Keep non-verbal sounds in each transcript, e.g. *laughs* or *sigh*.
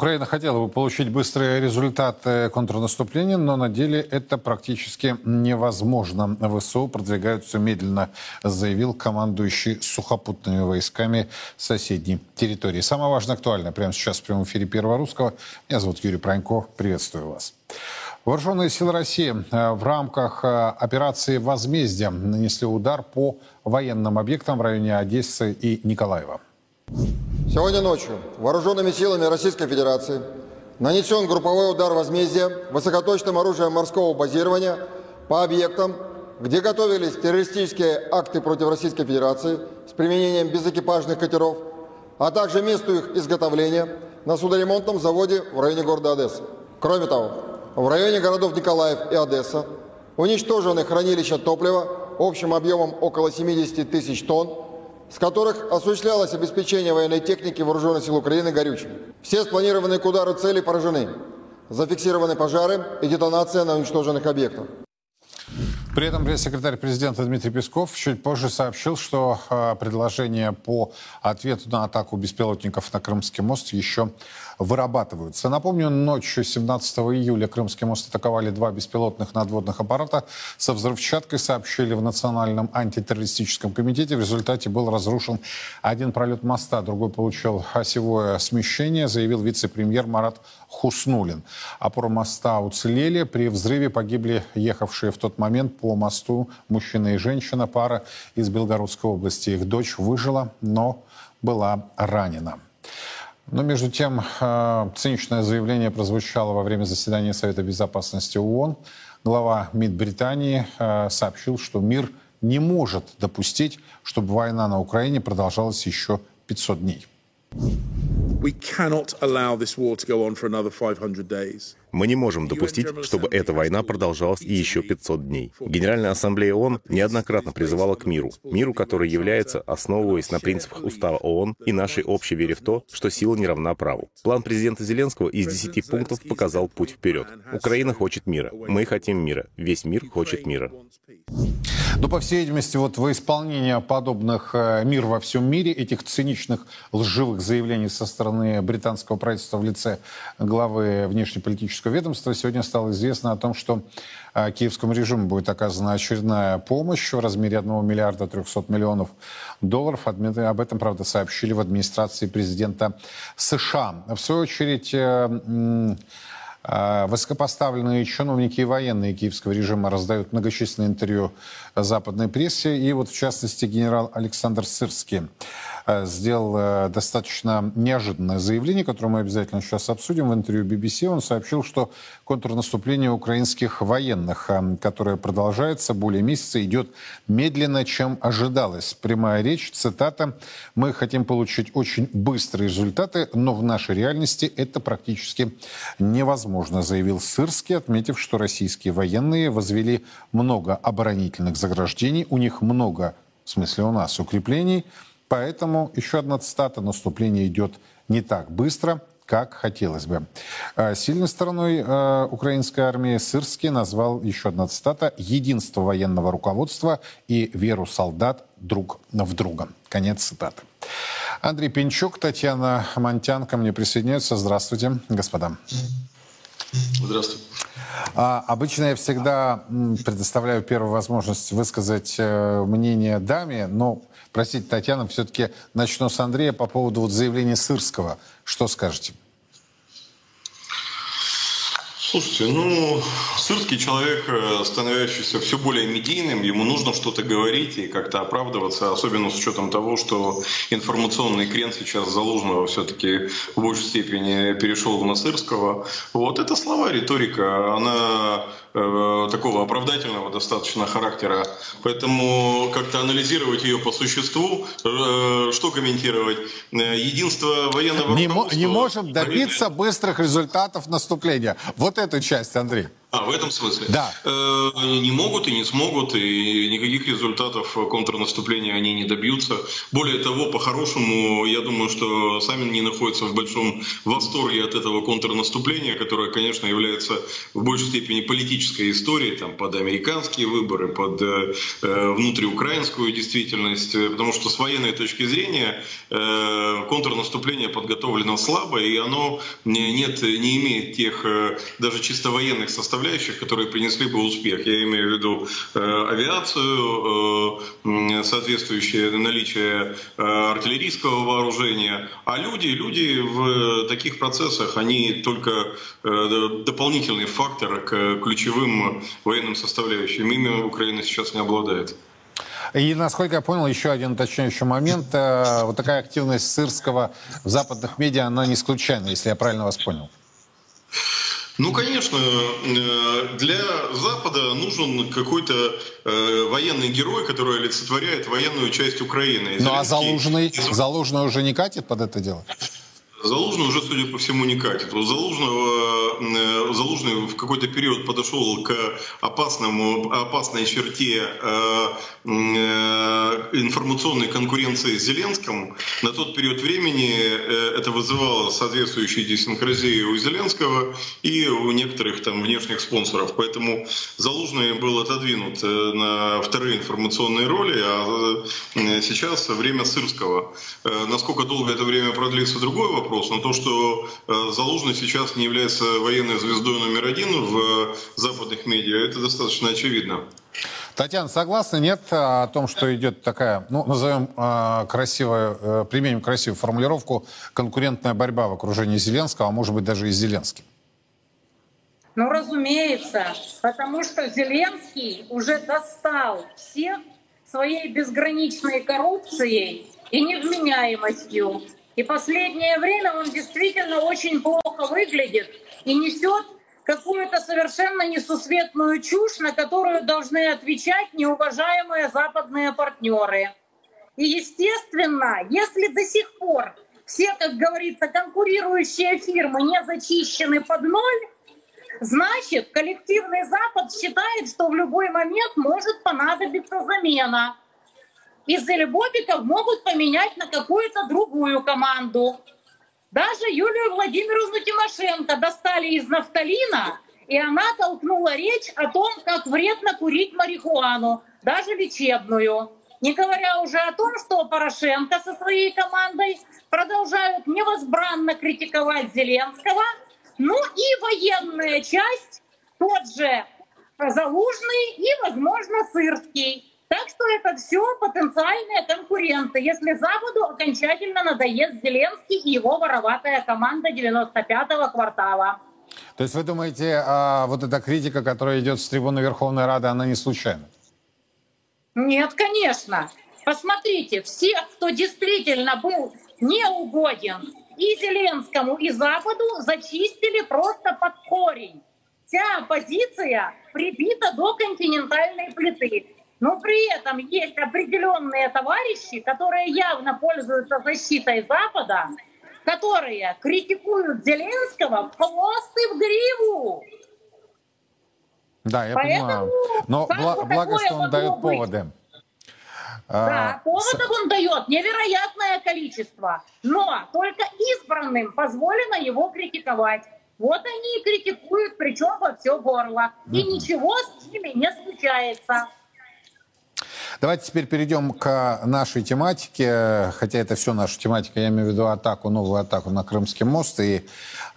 Украина хотела бы получить быстрые результаты контрнаступления, но на деле это практически невозможно. ВСУ продвигаются медленно, заявил командующий сухопутными войсками соседней территории. Самое важное, актуальное прямо сейчас в прямом эфире Первого Русского. Меня зовут Юрий Пронько. Приветствую вас. Вооруженные силы России э, в рамках э, операции «Возмездие» нанесли удар по военным объектам в районе Одессы и Николаева. Сегодня ночью вооруженными силами Российской Федерации нанесен групповой удар возмездия высокоточным оружием морского базирования по объектам, где готовились террористические акты против Российской Федерации с применением безэкипажных катеров, а также месту их изготовления на судоремонтном заводе в районе города Одесса. Кроме того, в районе городов Николаев и Одесса уничтожены хранилища топлива общим объемом около 70 тысяч тонн, с которых осуществлялось обеспечение военной техники Вооруженных сил Украины горючим. Все спланированные к удару цели поражены. Зафиксированы пожары и детонация на уничтоженных объектах. При этом пресс-секретарь президента Дмитрий Песков чуть позже сообщил, что э, предложения по ответу на атаку беспилотников на Крымский мост еще вырабатываются. Напомню, ночью 17 июля Крымский мост атаковали два беспилотных надводных аппарата со взрывчаткой, сообщили в Национальном антитеррористическом комитете. В результате был разрушен один пролет моста, другой получил осевое смещение, заявил вице-премьер Марат Хуснулин. Опоры моста уцелели. При взрыве погибли ехавшие в тот момент по мосту мужчина и женщина, пара из Белгородской области. Их дочь выжила, но была ранена. Но между тем, э, циничное заявление прозвучало во время заседания Совета Безопасности ООН. Глава МИД Британии э, сообщил, что мир не может допустить, чтобы война на Украине продолжалась еще 500 дней. We cannot allow this war to go on for another 500 days. Мы не можем допустить, чтобы эта война продолжалась еще 500 дней. Генеральная ассамблея ООН неоднократно призывала к миру. Миру, который является, основываясь на принципах Устава ООН и нашей общей вере в то, что сила не равна праву. План президента Зеленского из 10 пунктов показал путь вперед. Украина хочет мира. Мы хотим мира. Весь мир хочет мира. Но, по всей видимости, вот во исполнение подобных э, мир во всем мире, этих циничных лживых заявлений со стороны британского правительства в лице главы внешнеполитического ведомства, сегодня стало известно о том, что э, киевскому режиму будет оказана очередная помощь в размере 1 миллиарда 300 миллионов долларов. Об этом, правда, сообщили в администрации президента США. В свою очередь... А, высокопоставленные чиновники и военные киевского режима раздают многочисленные интервью западной прессе. И вот, в частности, генерал Александр Сырский Э, сделал э, достаточно неожиданное заявление, которое мы обязательно сейчас обсудим. В интервью BBC он сообщил, что контрнаступление украинских военных, э, которое продолжается более месяца, идет медленно, чем ожидалось. Прямая речь, цитата, «Мы хотим получить очень быстрые результаты, но в нашей реальности это практически невозможно», заявил Сырский, отметив, что российские военные возвели много оборонительных заграждений, у них много, в смысле у нас, укреплений – Поэтому еще одна цитата. Наступление идет не так быстро, как хотелось бы. А, сильной стороной э, украинской армии Сырский назвал еще одна цитата «Единство военного руководства и веру солдат друг в друга». Конец цитаты. Андрей Пинчук, Татьяна Монтян мне присоединяются. Здравствуйте, господа. Здравствуйте. А, обычно я всегда предоставляю первую возможность высказать э, мнение даме, но Простите, Татьяна, все-таки начну с Андрея по поводу вот заявления Сырского. Что скажете? Слушайте, ну, сырский человек, э, становящийся все более медийным, ему нужно что-то говорить и как-то оправдываться, особенно с учетом того, что информационный крен сейчас Залужного все-таки в большей степени перешел в Насырского. Вот это слова, риторика, она э, такого оправдательного достаточно характера. Поэтому как-то анализировать ее по существу, э, что комментировать? Э, единство военного не, не можем добиться быстрых результатов наступления. Вот эту часть, Андрей. А, в этом смысле? Да. Э, не могут и не смогут, и никаких результатов контрнаступления они не добьются. Более того, по-хорошему, я думаю, что сами не находятся в большом восторге от этого контрнаступления, которое, конечно, является в большей степени политической историей, там, под американские выборы, под э, э внутриукраинскую действительность, потому что с военной точки зрения э, контрнаступление подготовлено слабо, и оно не, нет, не имеет тех э, даже чисто военных составляющих, составляющих, которые принесли бы успех. Я имею в виду э, авиацию, э, соответствующее наличие э, артиллерийского вооружения. А люди, люди в таких процессах, они только дополнительный фактор к ключевым военным составляющим. Ими Украина сейчас не обладает. И, насколько я понял, еще один уточняющий момент. Вот такая активность Сырского в западных медиа, она не исключайна, если я правильно вас понял. Ну, конечно, э, для Запада нужен какой-то э, военный герой, который олицетворяет военную часть Украины. Ну, а Залужный, Залужный уже не катит под это дело? Залужный уже, судя по всему, не катит. У Залужного, э, Залужный в какой-то период подошел к опасному, опасной черте э, э, информационной конкуренции с Зеленским. На тот период времени это вызывало соответствующие десинхразии у Зеленского и у некоторых там внешних спонсоров. Поэтому Залужный был отодвинут на вторые информационные роли, а сейчас время Сырского. Насколько долго это время продлится, другой вопрос вопрос, но то, что э, Залужный сейчас не является военной звездой номер один в западных медиа, это достаточно очевидно. Татьяна, согласны, нет, о том, что идет такая, ну, назовем э, красивую, э, применим красивую формулировку, конкурентная борьба в окружении Зеленского, а может быть даже и с Зеленским? Ну, разумеется, потому что Зеленский уже достал всех своей безграничной коррупцией и невменяемостью. И последнее время он действительно очень плохо выглядит и несет какую-то совершенно несусветную чушь, на которую должны отвечать неуважаемые западные партнеры. И, естественно, если до сих пор все, как говорится, конкурирующие фирмы не зачищены под ноль, значит, коллективный Запад считает, что в любой момент может понадобиться замена из Бобиков могут поменять на какую-то другую команду. Даже Юлию Владимировну Тимошенко достали из нафталина, и она толкнула речь о том, как вредно курить марихуану, даже лечебную. Не говоря уже о том, что Порошенко со своей командой продолжают невозбранно критиковать Зеленского. Ну и военная часть, тот же Залужный и, возможно, Сырский. Так что это все потенциальные конкуренты, если Западу окончательно надоест Зеленский и его вороватая команда 95-го квартала. То есть вы думаете, а вот эта критика, которая идет с трибуны Верховной Рады, она не случайна? Нет, конечно. Посмотрите, всех, кто действительно был неугоден и Зеленскому, и Западу, зачистили просто под корень. Вся оппозиция прибита до континентальной плиты. Но при этом есть определенные товарищи, которые явно пользуются защитой Запада, которые критикуют Зеленского и в гриву. Да, я Поэтому, понимаю. Но бла- благо, что он дает быть? поводы. Да, а, поводов он дает невероятное количество, но только избранным позволено его критиковать. Вот они и критикуют, причем во все горло. И ничего с ними не случается. Давайте теперь перейдем к нашей тематике, хотя это все наша тематика, я имею в виду атаку, новую атаку на Крымский мост. И,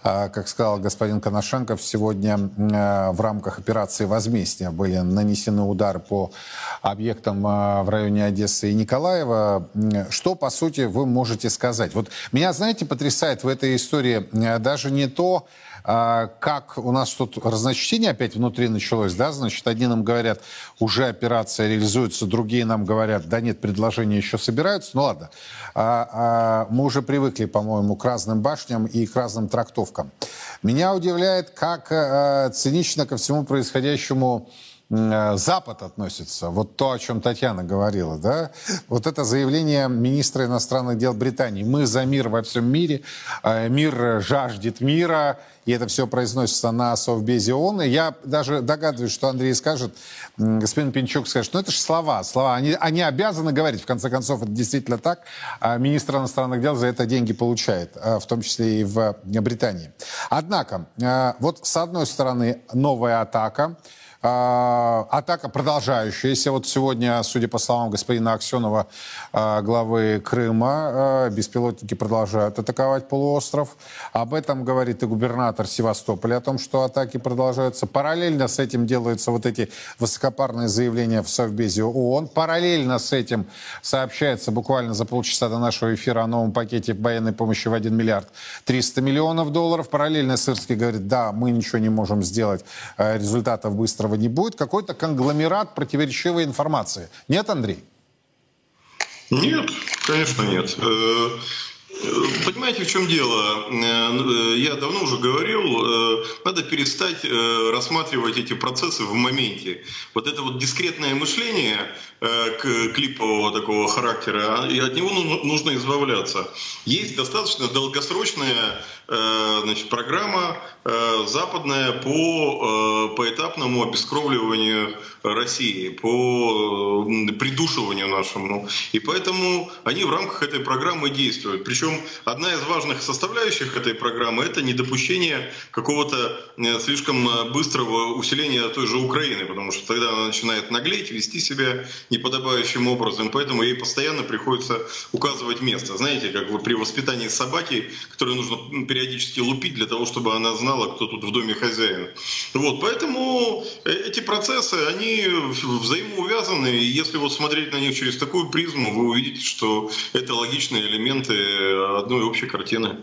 а, как сказал господин Коношенков, сегодня а, в рамках операции «Возмездие» были нанесены удары по объектам а, в районе Одессы и Николаева. Что, по сути, вы можете сказать? Вот меня, знаете, потрясает в этой истории даже не то, как у нас тут разночтение опять внутри началось, да, значит, одни нам говорят, уже операция реализуется, другие нам говорят, да нет, предложения еще собираются, ну ладно. А, а, мы уже привыкли, по-моему, к разным башням и к разным трактовкам. Меня удивляет, как цинично ко всему происходящему Запад относится. Вот то, о чем Татьяна говорила, да? Вот это заявление министра иностранных дел Британии. Мы за мир во всем мире, мир жаждет мира, и это все произносится на Совбезе ООН. И я даже догадываюсь, что Андрей скажет, господин Пинчук скажет, ну это же слова, слова. Они, они обязаны говорить, в конце концов, это действительно так. А министр иностранных дел за это деньги получает, а, в том числе и в Британии. Однако, вот с одной стороны, новая атака, атака продолжающаяся. Вот сегодня, судя по словам господина Аксенова, а, главы Крыма, а, беспилотники продолжают атаковать полуостров. Об этом говорит и губернатор Севастополя, о том, что атаки продолжаются. Параллельно с этим делаются вот эти высокопарные заявления в Совбезе ООН. Параллельно с этим сообщается буквально за полчаса до нашего эфира о новом пакете военной помощи в 1 миллиард 300 миллионов долларов. Параллельно Сырский говорит, да, мы ничего не можем сделать, результатов быстрого этого не будет, какой-то конгломерат противоречивой информации. Нет, Андрей? Нет, конечно нет. Э, Понимаете, в чем дело? Э, я давно уже говорил, э, надо перестать рассматривать эти процессы в моменте. Вот это вот дискретное мышление клипового такого характера, и от него нужно избавляться. Есть достаточно долгосрочная значит, программа западная по поэтапному обескровливанию России, по придушиванию нашему. И поэтому они в рамках этой программы действуют. Причем одна из важных составляющих этой программы – это недопущение какого-то э, слишком э, быстрого усиления той же Украины, потому что тогда она начинает наглеть, вести себя неподобающим образом, поэтому ей постоянно приходится указывать место. Знаете, как вот при воспитании собаки, которую нужно периодически лупить для того, чтобы она знала, кто тут в доме хозяин. Вот, поэтому э, эти процессы, они взаимоувязаны, и если вот смотреть на них через такую призму, вы увидите, что это логичные элементы одной общей картины.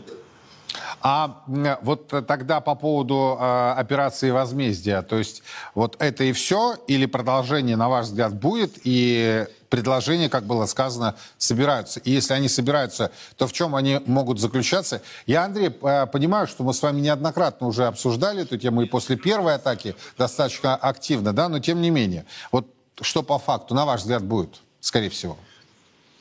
А вот тогда по поводу э, операции возмездия, то есть вот это и все, или продолжение, на ваш взгляд, будет, и предложения, как было сказано, собираются. И если они собираются, то в чем они могут заключаться? Я, Андрей, э, понимаю, что мы с вами неоднократно уже обсуждали эту тему и после первой атаки достаточно активно, да, но тем не менее. Вот что по факту, на ваш взгляд, будет, скорее всего?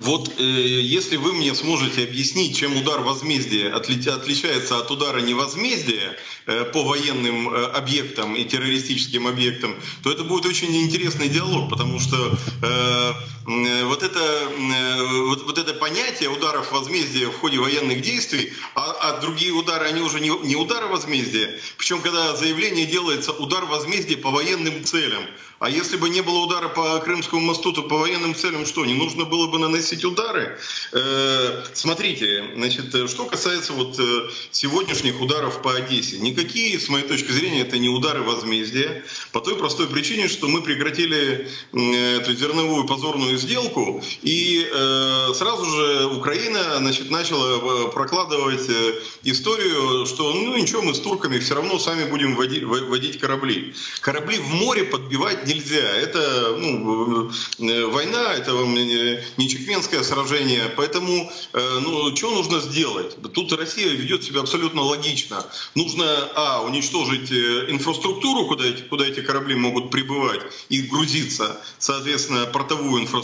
Вот э, если вы мне сможете объяснить, чем удар возмездия отли отличается от удара невозмездия э, по военным э, объектам и террористическим объектам, то это будет очень интересный диалог, потому что э, вот, это, э, вот, вот это понятие ударов возмездия в ходе военных действий, а, а другие удары, они уже не, не удары возмездия, причем когда заявление делается удар возмездия по военным целям, а если бы не было удара по Крымскому мосту, то по военным целям что, не нужно было бы наносить удары? Э, смотрите, значит, что касается вот э, сегодняшних ударов по Одессе, никакие, с моей точки зрения, это не удары возмездия, по той простой причине, что мы прекратили э, эту зерновую позорную сделку, и э, сразу же Украина значит, начала э, прокладывать э, историю, что ну ничего, мы с турками все равно сами будем водить, водить корабли. Корабли в море подбивать нельзя. Это ну, э, война, это не чекменское сражение. Поэтому ну, что нужно сделать? Тут Россия ведет себя абсолютно логично. Нужно, а, уничтожить инфраструктуру, куда эти, куда эти корабли могут прибывать и грузиться, соответственно, портовую инфраструктуру.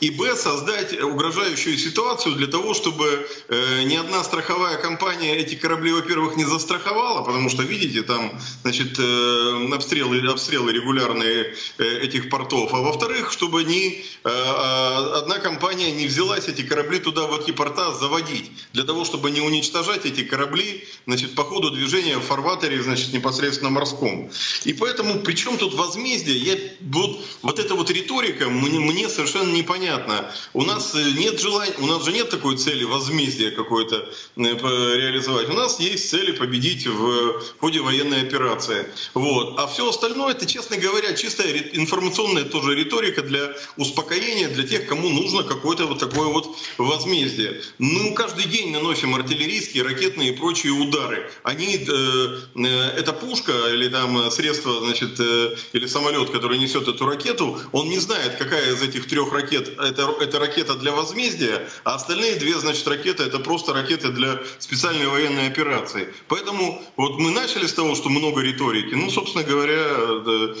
И, б, создать угрожающую ситуацию для того, чтобы э, ни одна страховая компания эти корабли, во-первых, не застраховала, потому что, видите, там, значит, э, обстрелы, обстрелы регулярные э, этих портов, а во-вторых, чтобы ни э, а, одна компания не взялась эти корабли туда в эти порта заводить, для того, чтобы не уничтожать эти корабли, значит, по ходу движения в фарватере, значит, непосредственно морском. И поэтому, при чем тут возмездие? Я, вот, вот эта вот риторика мне, мне совершенно непонятна. У нас э, нет желания, у нас же нет такой цели возмездия какой-то э, реализовать. У нас есть цели победить в ходе военной операции. Вот. А все остальное, это, честно говоря, чистая информационная тоже риторика для успокоения, для тех, кому нужно какое-то вот такое вот возмездие. Мы каждый день наносим артиллерийские, ракетные и прочие удары. Они, э, э, эта пушка или там средство, значит, э, или самолет, который несет эту ракету, он не знает, какая из этих трех ракет это, это ракета для возмездия, а остальные две, значит, ракеты это просто ракеты для специальной военной операции. Поэтому вот мы начали с того, что много риторики. Ну, собственно говоря, э,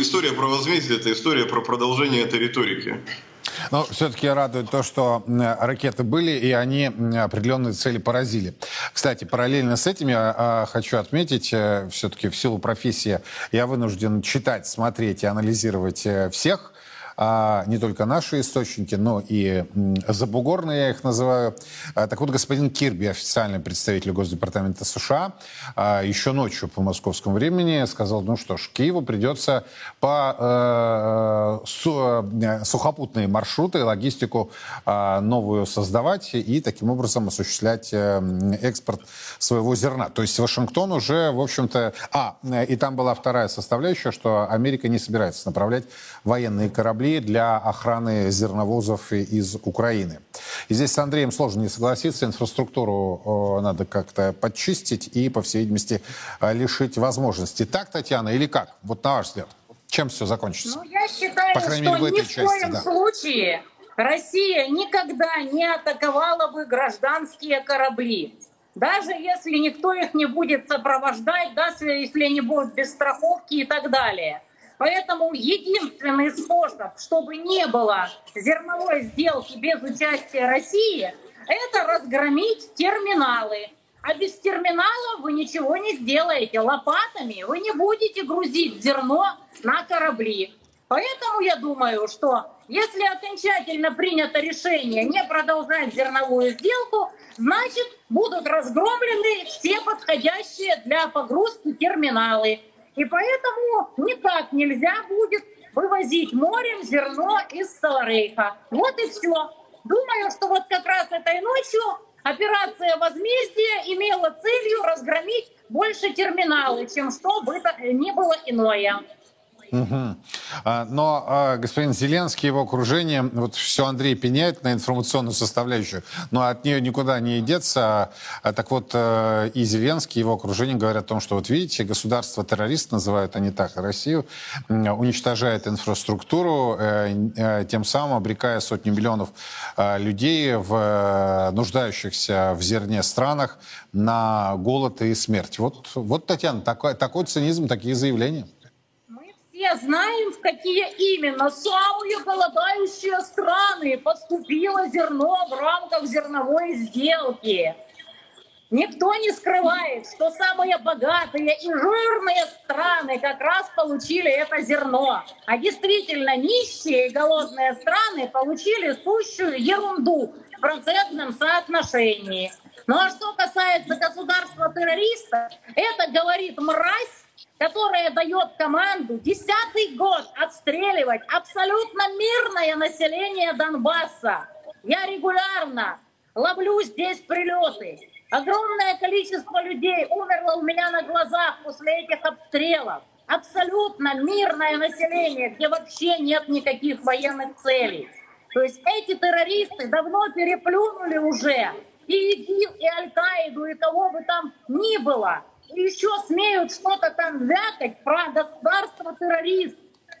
история про возмездие это история про продолжение этой риторики. Но все-таки радует то, что ракеты были, и они определенные цели поразили. Кстати, параллельно с этим я а, хочу отметить, э, все-таки в силу профессии я вынужден читать, смотреть и анализировать э, всех а не только наши источники, но и забугорные, я их называю. А, так вот, господин Кирби, официальный представитель Госдепартамента США, а, еще ночью по московскому времени сказал, ну что ж, Киеву придется по э, су, э, сухопутные маршруты, логистику э, новую создавать и таким образом осуществлять э, экспорт своего зерна. То есть Вашингтон уже, в общем-то... А, и там была вторая составляющая, что Америка не собирается направлять военные корабли корабли для охраны зерновозов из Украины. И здесь с Андреем сложно не согласиться. Инфраструктуру надо как-то подчистить и, по всей видимости, лишить возможности. Так, Татьяна, или как? Вот на ваш взгляд. Чем все закончится? Ну, я считаю, по крайней мере, в этой ни в части, коем да. случае Россия никогда не атаковала бы гражданские корабли. Даже если никто их не будет сопровождать, даже если они будут без страховки и так далее. Поэтому единственный способ, чтобы не было зерновой сделки без участия России, это разгромить терминалы. А без терминалов вы ничего не сделаете. Лопатами вы не будете грузить зерно на корабли. Поэтому я думаю, что если окончательно принято решение не продолжать зерновую сделку, значит будут разгромлены все подходящие для погрузки терминалы. И поэтому никак нельзя будет вывозить морем зерно из Саларейха. Вот и все. Думаю, что вот как раз этой ночью операция возмездия имела целью разгромить больше терминалы, чем что бы то ни было иное. Угу. Но а, господин Зеленский, его окружение, вот все Андрей пеняет на информационную составляющую, но от нее никуда не деться. А, так вот, э, и Зеленский, и его окружение говорят о том, что вот видите, государство-террорист, называют они так, Россию, уничтожает инфраструктуру, э, э, тем самым обрекая сотни миллионов людей, в нуждающихся в зерне странах, на голод и смерть. Вот, вот Татьяна, такой, такой цинизм, такие заявления все знаем, в какие именно самые голодающие страны поступило зерно в рамках зерновой сделки. Никто не скрывает, что самые богатые и жирные страны как раз получили это зерно. А действительно нищие и голодные страны получили сущую ерунду в процентном соотношении. Ну а что касается государства-террориста, это говорит мразь, которая дает команду десятый год обстреливать абсолютно мирное население Донбасса. Я регулярно ловлю здесь прилеты. Огромное количество людей умерло у меня на глазах после этих обстрелов. Абсолютно мирное население, где вообще нет никаких военных целей. То есть эти террористы давно переплюнули уже и ИГИЛ, и Аль-Каиду, и кого бы там ни было еще смеют что-то там вякать про государство-террорист,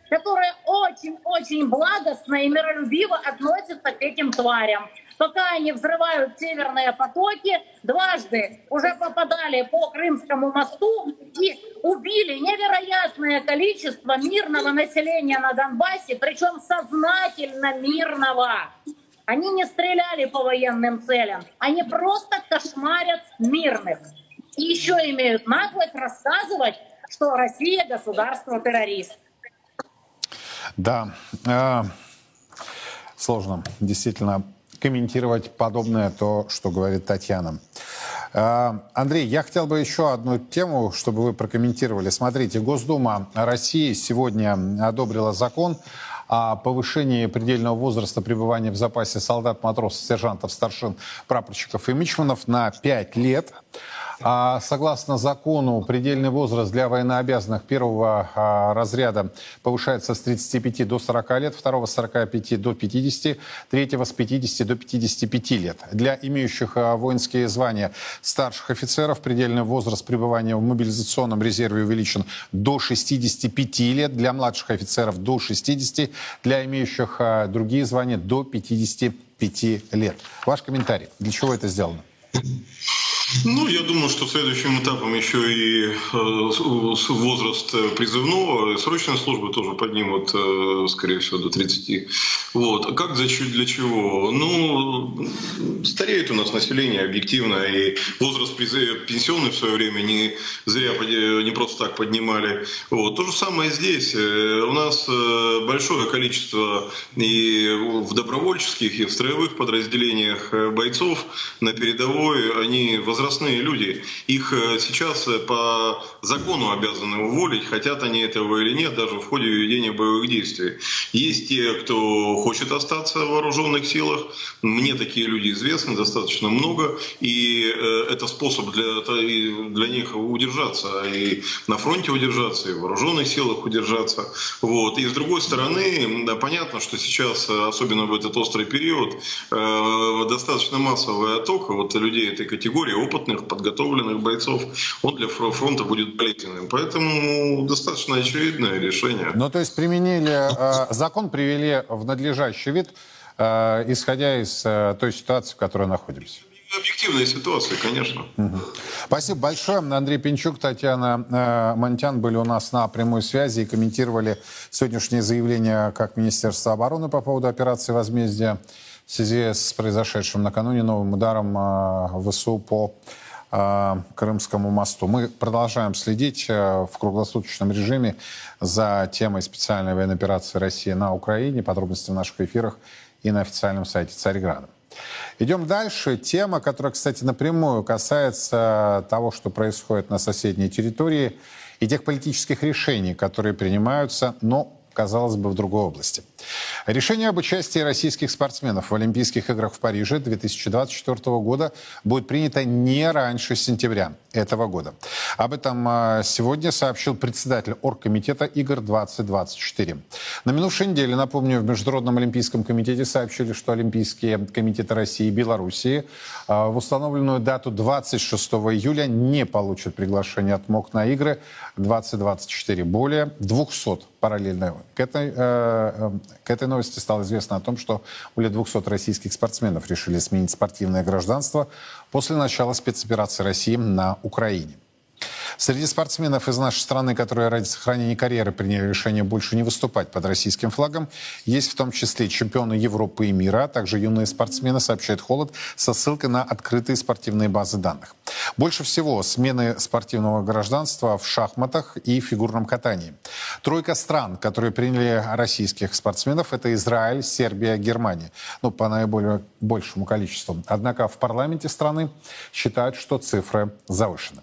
которое очень-очень благостно и миролюбиво относится к этим тварям. Пока они взрывают северные потоки, дважды уже попадали по Крымскому мосту и убили невероятное количество мирного населения на Донбассе, причем сознательно мирного. Они не стреляли по военным целям, они просто кошмарят мирных. И еще имеют наглость рассказывать, что Россия государство-террорист. Да, э, сложно действительно комментировать подобное то, что говорит Татьяна. Э, Андрей, я хотел бы еще одну тему, чтобы вы прокомментировали. Смотрите, Госдума России сегодня одобрила закон о повышении предельного возраста пребывания в запасе солдат, матросов, сержантов, старшин, прапорщиков и мичманов на 5 лет. А согласно закону, предельный возраст для военнообязанных первого а, разряда повышается с 35 до 40 лет, второго с 45 до 50, третьего с 50 до 55 лет. Для имеющих а, воинские звания старших офицеров предельный возраст пребывания в мобилизационном резерве увеличен до 65 лет, для младших офицеров до 60, для имеющих а, другие звания до 55 лет. Ваш комментарий. Для чего это сделано? Ну, я думаю, что следующим этапом еще и э, возраст призывного, срочной службы тоже поднимут, э, скорее всего, до 30. Вот. А как за для чего? Ну, стареет у нас население объективно, и возраст пенсионный в свое время не зря не просто так поднимали. Вот. То же самое здесь. Э, у нас большое количество и в добровольческих, и в строевых подразделениях бойцов на передовой, они возвращаются возрастные люди. Их э, сейчас э, по закону обязаны уволить, хотят они этого или нет, даже в ходе ведения боевых действий. Есть те, кто хочет остаться в вооруженных силах. Мне такие люди известны достаточно много. И э, это способ для, для них удержаться. И на фронте удержаться, и в вооруженных силах удержаться. Вот. И с другой стороны, да, понятно, что сейчас, особенно в этот острый период, достаточно массовый отток вот людей этой категории, опытных, подготовленных бойцов, он для фронта будет болезненным. Поэтому достаточно очевидное решение. Ну, то есть применили, э, закон привели в надлежащий вид, э, исходя из э, той ситуации, в которой находимся. Объективная ситуация, конечно. Угу. Спасибо большое. Андрей Пинчук, Татьяна э, Монтян были у нас на прямой связи и комментировали сегодняшнее заявление как Министерства обороны по поводу операции «Возмездие» в связи с произошедшим накануне новым ударом э, ВСУ по э, Крымскому мосту. Мы продолжаем следить э, в круглосуточном режиме за темой специальной военной операции России на Украине. Подробности в наших эфирах и на официальном сайте Царьграда. Идем дальше. Тема, которая, кстати, напрямую касается того, что происходит на соседней территории и тех политических решений, которые принимаются, но казалось бы, в другой области. Решение об участии российских спортсменов в Олимпийских играх в Париже 2024 года будет принято не раньше сентября этого года. Об этом а, сегодня сообщил председатель оргкомитета игр 2024. На минувшей неделе, напомню, в Международном олимпийском комитете сообщили, что Олимпийские комитеты России и Белоруссии а, в установленную дату 26 июля не получат приглашение от МОК на игры 2024. Более 200 параллельно к этой, к этой новости стало известно о том, что более 200 российских спортсменов решили сменить спортивное гражданство после начала спецоперации России на Украине. Среди спортсменов из нашей страны, которые ради сохранения карьеры приняли решение больше не выступать под российским флагом, есть в том числе чемпионы Европы и мира, а также юные спортсмены, сообщает Холод, со ссылкой на открытые спортивные базы данных. Больше всего смены спортивного гражданства в шахматах и фигурном катании. Тройка стран, которые приняли российских спортсменов, это Израиль, Сербия, Германия. Ну, по наиболее большему количеству. Однако в парламенте страны считают, что цифры завышены.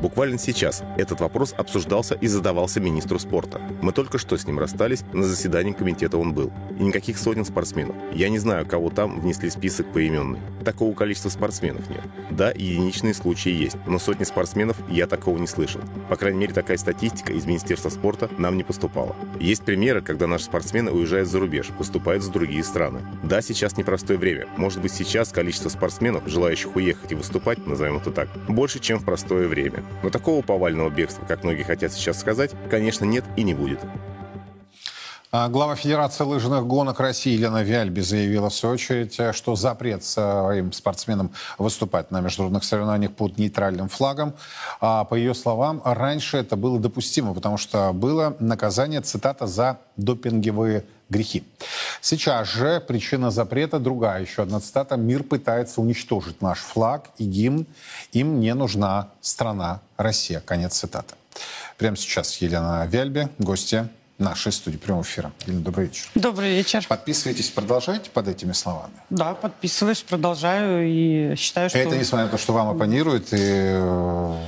Буквально сейчас этот вопрос обсуждался и задавался министру спорта. Мы только что с ним расстались, на заседании комитета он был. И никаких сотен спортсменов. Я не знаю, кого там внесли список поименный. Такого количества спортсменов нет. Да, единичные случаи есть, но сотни спортсменов я такого не слышал. По крайней мере, такая статистика из Министерства спорта нам не поступала. Есть примеры, когда наши спортсмены уезжают за рубеж, выступают за другие страны. Да, сейчас непростое время. Может быть, сейчас количество спортсменов, желающих уехать и выступать, назовем это так, больше, чем в простое время. Но такого повального бегства, как многие хотят сейчас сказать, конечно, нет и не будет. А глава Федерации лыжных гонок России Елена Виальби заявила в свою очередь, что запрет своим спортсменам выступать на международных соревнованиях под нейтральным флагом. А по ее словам, раньше это было допустимо, потому что было наказание, цитата, за допинговые грехи. Сейчас же причина запрета другая. Еще одна цитата. «Мир пытается уничтожить наш флаг и гимн. Им не нужна страна Россия». Конец цитаты. Прямо сейчас Елена Вяльбе, гостья нашей студии прямого эфира. Елена, добрый вечер. Добрый вечер. Подписывайтесь, продолжаете под этими словами? Да, подписываюсь, продолжаю и считаю, что... Это несмотря на то, что вам оппонируют и э,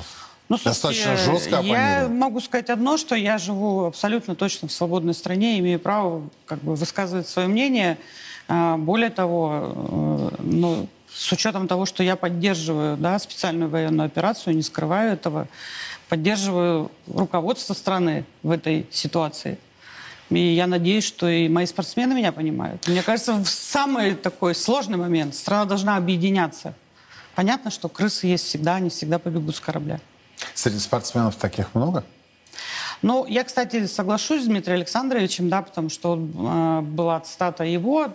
ну, достаточно жестко Я могу сказать одно, что я живу абсолютно точно в свободной стране, имею право как бы высказывать свое мнение. А, более того, э, ну, с учетом того, что я поддерживаю да, специальную военную операцию, не скрываю этого, поддерживаю руководство страны в этой ситуации. И я надеюсь, что и мои спортсмены меня понимают. Мне кажется, в самый такой сложный момент страна должна объединяться. Понятно, что крысы есть всегда, они всегда побегут с корабля. Среди спортсменов таких много? Ну, я, кстати, соглашусь с Дмитрием Александровичем, да, потому что э, была цитата его,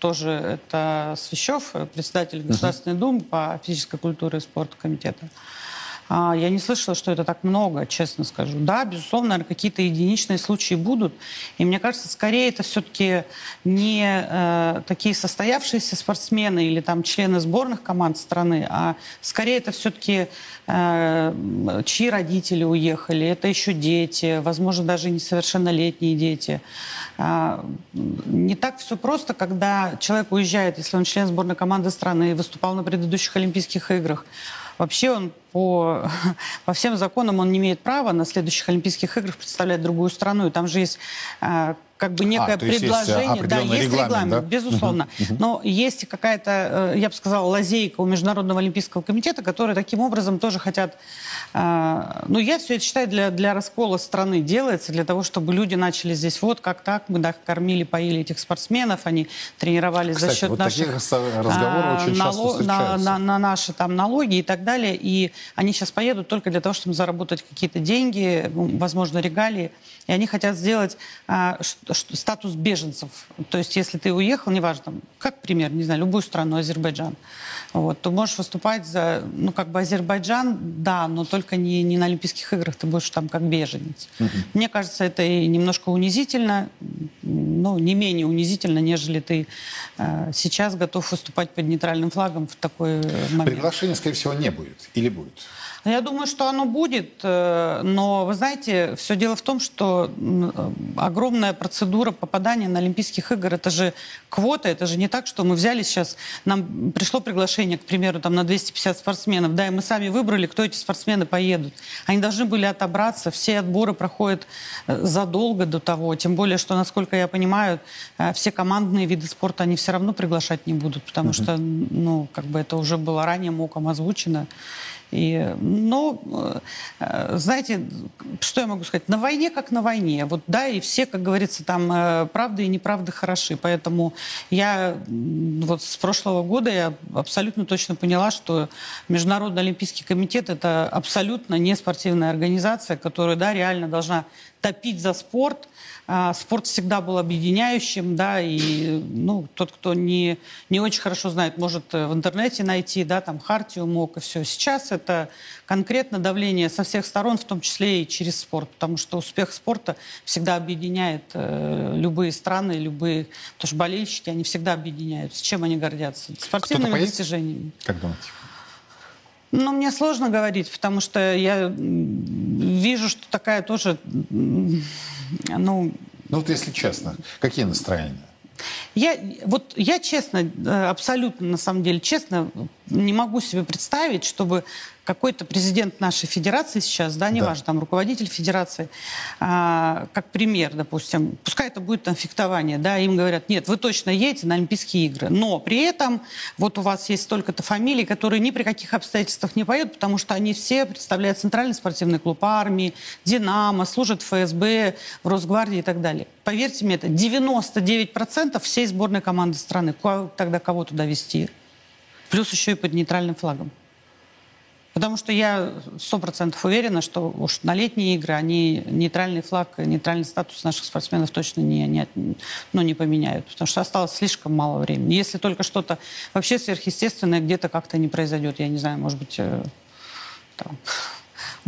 тоже это Свящев, председатель Государственной uh-huh. Думы по физической культуре и спорту комитета. А, я не слышала, что это так много, честно скажу. Да, безусловно, наверное, какие-то единичные случаи будут. И мне кажется, скорее это все-таки не э, такие состоявшиеся спортсмены или там члены сборных команд страны, а скорее это все-таки э, чьи родители уехали, это еще дети, возможно, даже несовершеннолетние дети. Э, не так все просто, когда человек уезжает, если он член сборной команды страны, выступал на предыдущих Олимпийских играх, Вообще он по, *laughs* по всем законам он не имеет права на следующих Олимпийских играх представлять другую страну. И там же есть а, как бы некое а, предложение. Есть да, есть регламент, регламент да? безусловно. Uh-huh, uh-huh. Но есть какая-то, э, я бы сказала, лазейка у Международного Олимпийского комитета, которые таким образом тоже хотят... Э, ну, я все это считаю для, для раскола страны делается, для того, чтобы люди начали здесь вот как так, мы да, кормили, поили этих спортсменов, они тренировались Кстати, за счет вот наших... разговоров очень нало- на, на, на наши там налоги и так далее. И они сейчас поедут только для того, чтобы заработать какие-то деньги, возможно, регалии. И они хотят сделать а, статус беженцев. То есть, если ты уехал, неважно, как пример, не знаю, любую страну, Азербайджан, вот, то можешь выступать за, ну, как бы Азербайджан, да, но только не, не на Олимпийских играх, ты будешь там как беженец. Угу. Мне кажется, это и немножко унизительно, ну, не менее унизительно, нежели ты э, сейчас готов выступать под нейтральным флагом в такой момент. Приглашения, скорее всего, не будет или будет? Я думаю, что оно будет, э, но вы знаете, все дело в том, что огромная процедура попадания на Олимпийских игр, это же квота, это же не так, что мы взяли сейчас, нам пришло приглашение, к примеру, там на 250 спортсменов, да, и мы сами выбрали, кто эти спортсмены поедут. Они должны были отобраться, все отборы проходят э, задолго до того, тем более, что, насколько я понимаю, э, все командные виды спорта они все равно приглашать не будут, потому uh-huh. что, ну, как бы это уже было ранее МОКом озвучено. И, но, э, знаете, что я могу сказать? На войне как на войне. Вот, да, и все, как говорится, там э, правды и неправды хороши. Поэтому я вот с прошлого года я абсолютно точно поняла, что Международный Олимпийский комитет это абсолютно не спортивная организация, которая, да, реально должна топить за спорт, спорт всегда был объединяющим, да, и ну, тот, кто не, не очень хорошо знает, может э, в интернете найти, да, там Хартию мог и все. Сейчас это конкретно давление со всех сторон, в том числе и через спорт, потому что успех спорта всегда объединяет э, любые страны, любые, потому что болельщики, они всегда объединяют. С чем они гордятся? Спортивными достижениями. Как думаете? Ну, мне сложно говорить, потому что я вижу, что такая тоже ну... Ну вот если честно, какие настроения? Я, вот я честно, э, абсолютно на самом деле честно, не могу себе представить, чтобы какой-то президент нашей федерации сейчас, да, неважно, да. там руководитель федерации, а, как пример, допустим, пускай это будет там фехтование, да, им говорят, нет, вы точно едете на Олимпийские игры, но при этом вот у вас есть столько-то фамилий, которые ни при каких обстоятельствах не поедут, потому что они все представляют Центральный спортивный клуб армии, Динамо, служат в ФСБ, в Росгвардии и так далее. Поверьте мне, это 99% всей сборной команды страны. Тогда кого туда вести? Плюс еще и под нейтральным флагом. Потому что я сто процентов уверена, что уж на летние игры они нейтральный флаг, нейтральный статус наших спортсменов точно не, не, ну, не поменяют. Потому что осталось слишком мало времени. Если только что-то вообще сверхъестественное где-то как-то не произойдет, я не знаю, может быть, э, там,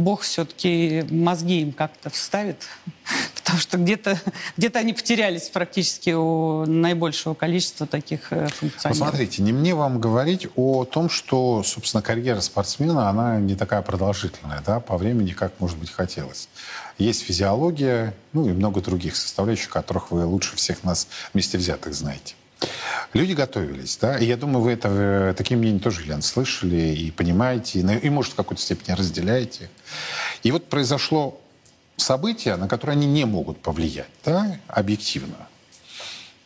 Бог все-таки мозги им как-то вставит, *laughs* потому что где-то где они потерялись практически у наибольшего количества таких э, функционеров. Посмотрите, не мне вам говорить о том, что, собственно, карьера спортсмена, она не такая продолжительная, да, по времени, как, может быть, хотелось. Есть физиология, ну и много других составляющих, которых вы лучше всех нас вместе взятых знаете. Люди готовились, да, и я думаю, вы это, э, такие мнения тоже, Лен, слышали и понимаете, и, и, может, в какой-то степени разделяете. И вот произошло событие, на которое они не могут повлиять, да, объективно.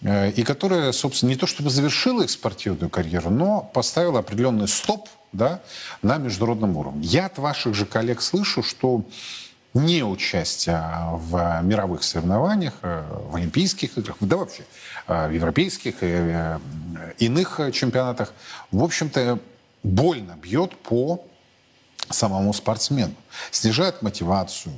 э, и которая, собственно, не то чтобы завершила их спортивную карьеру, но поставила определенный стоп да, на международном уровне. Я от ваших же коллег слышу, что не участие в мировых соревнованиях, э, в Олимпийских играх, да вообще в европейских и э, иных чемпионатах, в общем-то, больно бьет по самому спортсмену, снижает мотивацию,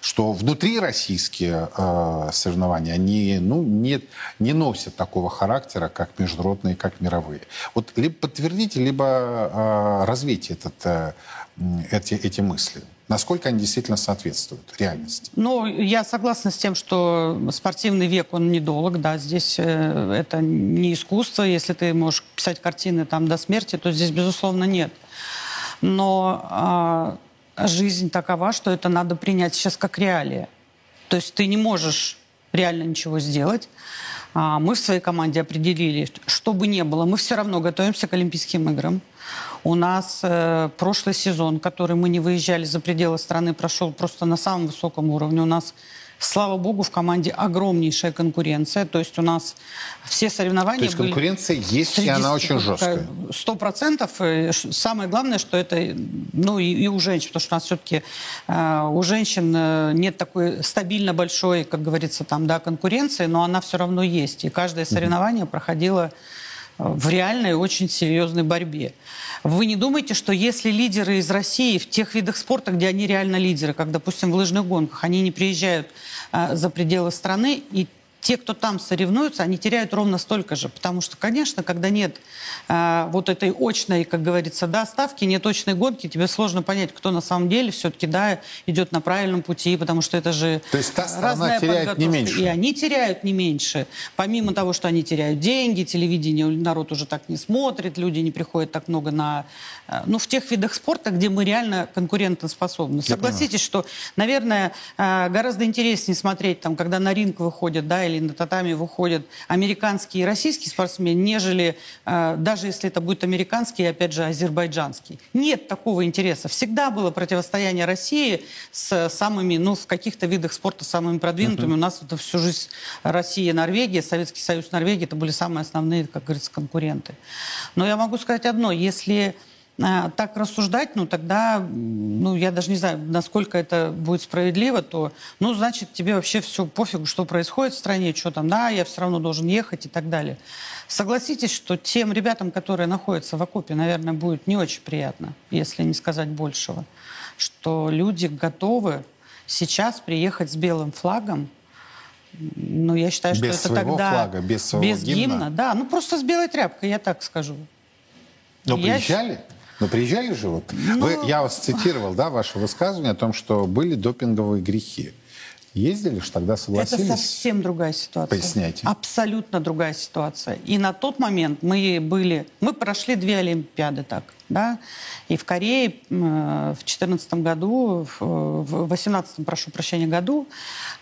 что внутри российские э, соревнования, они ну, не, не носят такого характера, как международные, как мировые. Вот либо подтвердите, либо э, развейте этот, э, эти, эти мысли. Насколько они действительно соответствуют реальности? Ну, я согласна с тем, что спортивный век, он недолг, да, здесь э, это не искусство, если ты можешь писать картины там до смерти, то здесь, безусловно, нет. Но э, жизнь такова, что это надо принять сейчас как реалия. То есть ты не можешь реально ничего сделать. А мы в своей команде определили, что бы ни было, мы все равно готовимся к Олимпийским играм. У нас э, прошлый сезон, который мы не выезжали за пределы страны, прошел просто на самом высоком уровне. У нас Слава богу, в команде огромнейшая конкуренция. То есть у нас все соревнования... То есть конкуренция были есть, и она очень жесткая. Сто процентов. Э, самое главное, что это... Ну и, и у женщин, потому что у нас все-таки э, у женщин э, нет такой стабильно большой, как говорится, там, да, конкуренции, но она все равно есть. И каждое соревнование mm-hmm. проходило в реальной очень серьезной борьбе. Вы не думаете, что если лидеры из России в тех видах спорта, где они реально лидеры, как, допустим, в лыжных гонках, они не приезжают а, за пределы страны, и те, кто там соревнуются, они теряют ровно столько же. Потому что, конечно, когда нет э, вот этой очной, как говорится, да, ставки, нет очной гонки, тебе сложно понять, кто на самом деле все-таки да, идет на правильном пути, потому что это же То есть та разная теряет не меньше. И они теряют не меньше. Помимо того, что они теряют деньги, телевидение, народ уже так не смотрит, люди не приходят так много на... Э, ну, в тех видах спорта, где мы реально конкурентоспособны. Согласитесь, что, наверное, э, гораздо интереснее смотреть, там, когда на ринг выходят, да, или на татами выходят американские и российские спортсмены, нежели э, даже если это будет американский и, опять же, азербайджанский. Нет такого интереса. Всегда было противостояние России с самыми, ну, в каких-то видах спорта самыми продвинутыми. Uh-huh. У нас это всю жизнь Россия, Норвегия, Советский Союз, Норвегия, это были самые основные, как говорится, конкуренты. Но я могу сказать одно, если так рассуждать, ну тогда, ну я даже не знаю, насколько это будет справедливо, то, ну значит тебе вообще все пофигу, что происходит в стране, что там, да, я все равно должен ехать и так далее. Согласитесь, что тем ребятам, которые находятся в окопе, наверное, будет не очень приятно, если не сказать большего, что люди готовы сейчас приехать с белым флагом, ну, я считаю, что без это тогда... флага, без своего без гимна. гимна. Да, ну просто с белой тряпкой, я так скажу. Но я приезжали? Но приезжали же вот. Ну... Вы, я вас цитировал, да, ваше высказывание о том, что были допинговые грехи. Ездили же тогда, согласились? Это совсем другая ситуация. Поясняйте. Абсолютно другая ситуация. И на тот момент мы были... Мы прошли две Олимпиады так, да. И в Корее в 2014 году, в 2018, прошу прощения, году,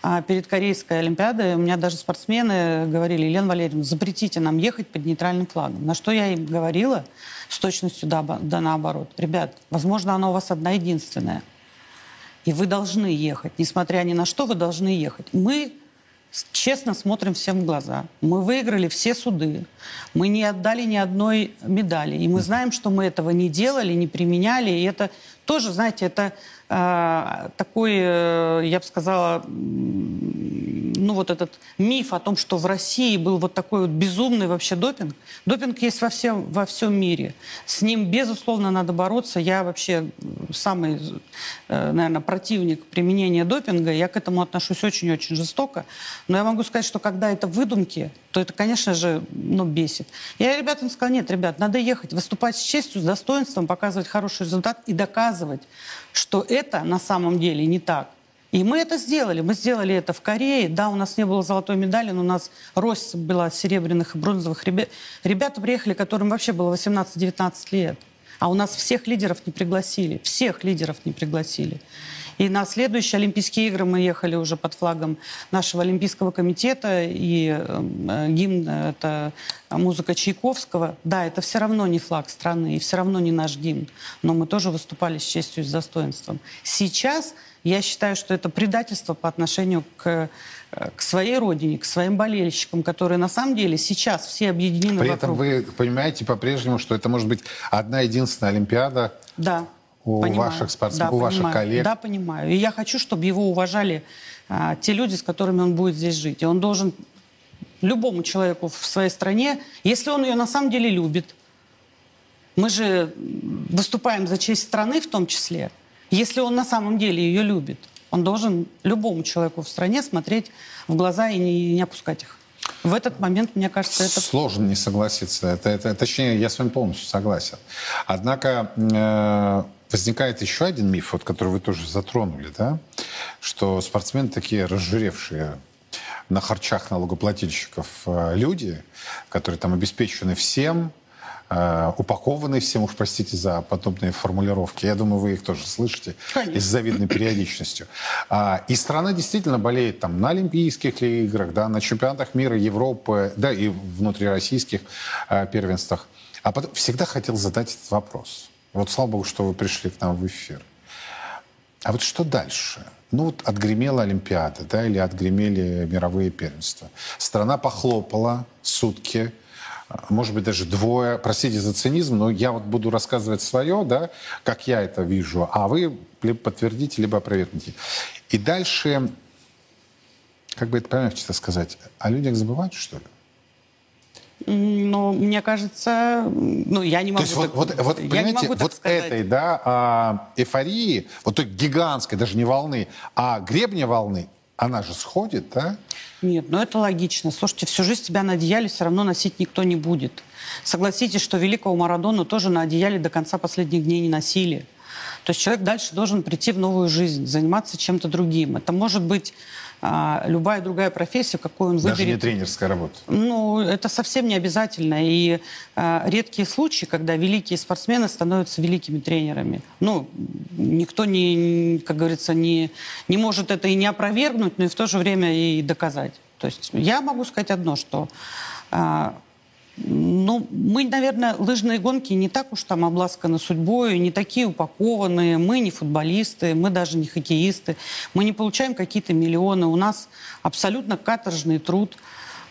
а, перед Корейской Олимпиадой у меня даже спортсмены говорили, Елена Валерьевна, запретите нам ехать под нейтральным флагом. На что я им говорила с точностью да, да наоборот. Ребят, возможно, она у вас одна единственная – и вы должны ехать. Несмотря ни на что, вы должны ехать. Мы честно смотрим всем в глаза. Мы выиграли все суды. Мы не отдали ни одной медали. И мы знаем, что мы этого не делали, не применяли. И это тоже, знаете, это э, такой, э, я бы сказала, ну, вот этот миф о том, что в России был вот такой вот безумный вообще допинг. Допинг есть во всем, во всем мире. С ним, безусловно, надо бороться. Я вообще самый, э, наверное, противник применения допинга. Я к этому отношусь очень-очень жестоко. Но я могу сказать, что когда это выдумки, то это, конечно же, ну, бесит. Я ребятам сказала, нет, ребят, надо ехать, выступать с честью, с достоинством, показывать хороший результат и доказывать, что это на самом деле не так. И мы это сделали. Мы сделали это в Корее. Да, у нас не было золотой медали, но у нас рост была серебряных и бронзовых ребят. Ребята приехали, которым вообще было 18-19 лет. А у нас всех лидеров не пригласили. Всех лидеров не пригласили. И на следующие Олимпийские игры мы ехали уже под флагом нашего Олимпийского комитета, и э, гимн — это музыка Чайковского. Да, это все равно не флаг страны, и все равно не наш гимн, но мы тоже выступали с честью и с достоинством. Сейчас я считаю, что это предательство по отношению к к своей родине, к своим болельщикам, которые на самом деле сейчас все объединены При вокруг. этом вы понимаете по-прежнему, что это может быть одна единственная Олимпиада да, у понимаю. ваших спортсменов, да, у ваших понимаю. коллег. Да, понимаю. И я хочу, чтобы его уважали а, те люди, с которыми он будет здесь жить. И он должен любому человеку в своей стране, если он ее на самом деле любит, мы же выступаем за честь страны в том числе, если он на самом деле ее любит, он должен любому человеку в стране смотреть в глаза и не, не опускать их. В этот момент, мне кажется, это... Сложно не согласиться. Это, это, точнее, я с вами полностью согласен. Однако э, возникает еще один миф, вот, который вы тоже затронули, да? что спортсмены такие разжиревшие на харчах налогоплательщиков э, люди, которые там обеспечены всем, э, упакованы всем, уж простите за подобные формулировки. Я думаю, вы их тоже слышите Конечно. и с завидной периодичностью. А, и страна действительно болеет там на Олимпийских ли играх, да, на чемпионатах мира, Европы, да, и внутрироссийских э, первенствах. А потом всегда хотел задать этот вопрос. Вот слава богу, что вы пришли к нам в эфир. А вот что дальше? Ну вот отгремела Олимпиада, да, или отгремели мировые первенства. Страна похлопала сутки, может быть, даже двое. Простите за цинизм, но я вот буду рассказывать свое, да, как я это вижу, а вы либо подтвердите, либо опровергните. И дальше, как бы это помягче сказать, о людях забывают, что ли? Но мне кажется, ну я не То могу. есть вот, так- вот, вот я не понимаете, могу так вот сказать. этой, да, а, эйфории, вот той гигантской, даже не волны, а гребня волны, она же сходит, да? Нет, ну это логично. Слушайте, всю жизнь тебя на одеяле все равно носить никто не будет. Согласитесь, что великого Марадону тоже на одеяле до конца последних дней не носили. То есть человек дальше должен прийти в новую жизнь, заниматься чем-то другим. Это может быть а, любая другая профессия, какую он Даже не выберет. тренерская работа. Ну, это совсем не обязательно. И э, редкие случаи, когда великие спортсмены становятся великими тренерами. Ну, никто, не, как говорится, не, не может это и не опровергнуть, но и в то же время и доказать. То есть я могу сказать одно, что э, ну, мы, наверное, лыжные гонки не так уж там обласканы судьбой, не такие упакованные. Мы не футболисты, мы даже не хоккеисты. Мы не получаем какие-то миллионы. У нас абсолютно каторжный труд.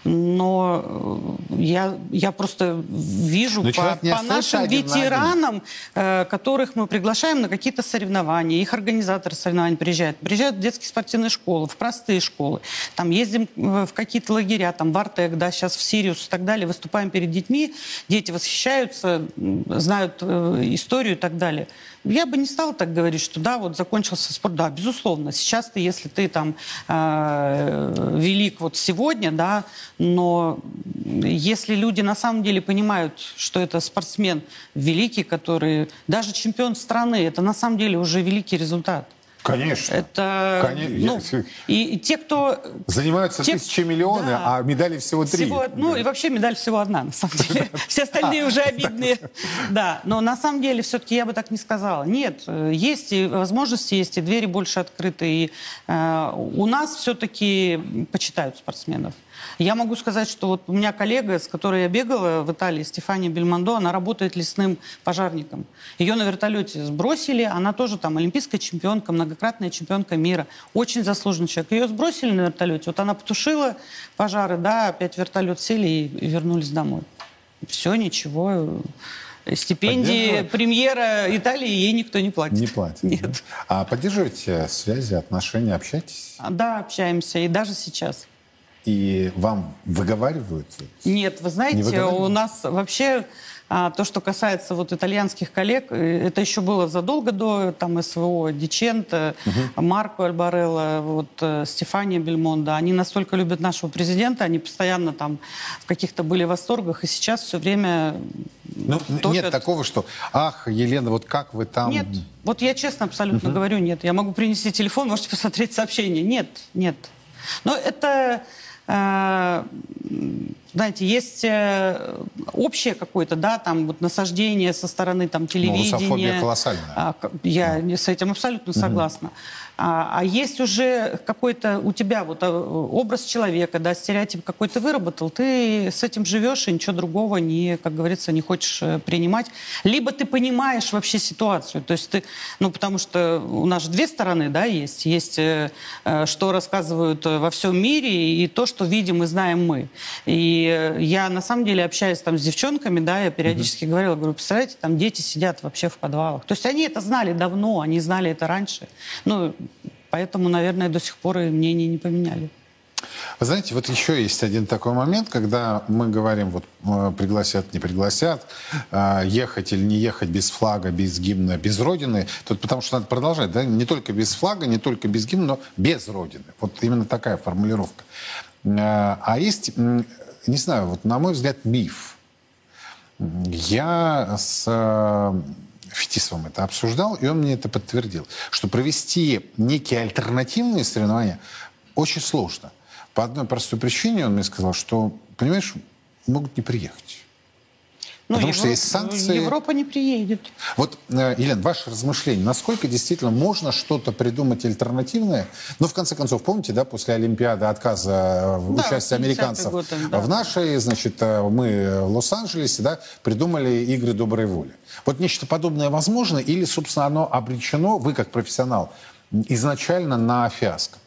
Но э, я, я просто вижу Но по, не по остается нашим один. ветеранам, э, которых мы приглашаем на какие-то соревнования. Их организаторы соревнований приезжают. Приезжают в детские спортивные школы, в простые школы. Там ездим э, в какие-то лагеря, там в Артек, да, сейчас в Сириус и так далее. Выступаем перед детьми. Дети восхищаются, знают историю и так далее. Я бы не стала так говорить, что да, вот закончился спорт. Да, безусловно. Сейчас ты, если ты там э, велик вот сегодня, да, но если люди на самом деле понимают, что это спортсмен великий, который даже чемпион страны, это на самом деле уже великий результат. Конечно. Это, Конечно. ну, и, и те, кто Занимаются те- тысячи миллионы, да. а медалей всего три. всего, ну и вообще медаль всего одна, на самом деле. *laughs* Все остальные уже обидные. Да, но на самом деле все-таки я бы так не сказала. Нет, есть и возможности, есть и двери больше открыты. И э, у нас все-таки почитают спортсменов. Я могу сказать, что вот у меня коллега, с которой я бегала в Италии, Стефания Бельмондо, она работает лесным пожарником. Ее на вертолете сбросили, она тоже там олимпийская чемпионка, многократная чемпионка мира. Очень заслуженный человек. Ее сбросили на вертолете, вот она потушила пожары, да, опять вертолет сели и, вернулись домой. Все, ничего. Стипендии премьера Италии ей никто не платит. Не платят. Нет. да? А поддерживаете связи, отношения, общаетесь? Да, общаемся, и даже сейчас. И вам выговаривают? Нет, вы Не знаете, выговаривают? у нас вообще а, то, что касается вот итальянских коллег, э, это еще было задолго до там СВО, Диченто, Марко Альбарелло, вот э, Стефания Бельмонда. Они настолько любят нашего президента, они постоянно там в каких-то были восторгах, и сейчас все время Ну, топят. нет такого, что, ах, Елена, вот как вы там... Нет, вот я честно абсолютно говорю, нет. Я могу принести телефон, можете посмотреть сообщение. Нет, нет. Но это... э, знаете, есть э, общее какое-то, да, там вот насаждение со стороны там телевидения. Ну, колоссальная. А, я да. с этим абсолютно согласна. Угу. А, а есть уже какой-то у тебя вот э, образ человека, да, стереотип какой-то выработал, ты с этим живешь и ничего другого не, как говорится, не хочешь э, принимать. Либо ты понимаешь вообще ситуацию, то есть ты, ну, потому что у нас же две стороны, да, есть. Есть, э, что рассказывают во всем мире, и то, что видим и знаем мы. И я, на самом деле, общаюсь там с девчонками, да, я периодически mm-hmm. говорила, говорю, представляете, там дети сидят вообще в подвалах. То есть они это знали давно, они знали это раньше. Ну, Поэтому, наверное, до сих пор и мнение не поменяли. Вы знаете, вот еще есть один такой момент, когда мы говорим, вот э, пригласят, не пригласят, э, ехать или не ехать без флага, без гимна, без Родины. Тут потому что надо продолжать, да, не только без флага, не только без гимна, но без Родины. Вот именно такая формулировка. Э, а есть, не знаю, вот на мой взгляд, миф. Я с Фетисовым это обсуждал, и он мне это подтвердил, что провести некие альтернативные соревнования очень сложно. По одной простой причине он мне сказал, что, понимаешь, могут не приехать. Ну, Потому Европа, что есть санкции. Европа не приедет. Вот, э, Елена, ваше размышление, насколько действительно можно что-то придумать альтернативное? Ну, в конце концов, помните, да, после Олимпиады отказа в да, участии американцев год, да. в нашей, значит, э, мы в Лос-Анджелесе, да, придумали игры доброй воли. Вот нечто подобное возможно или, собственно, оно обречено, вы как профессионал, изначально на фиаско?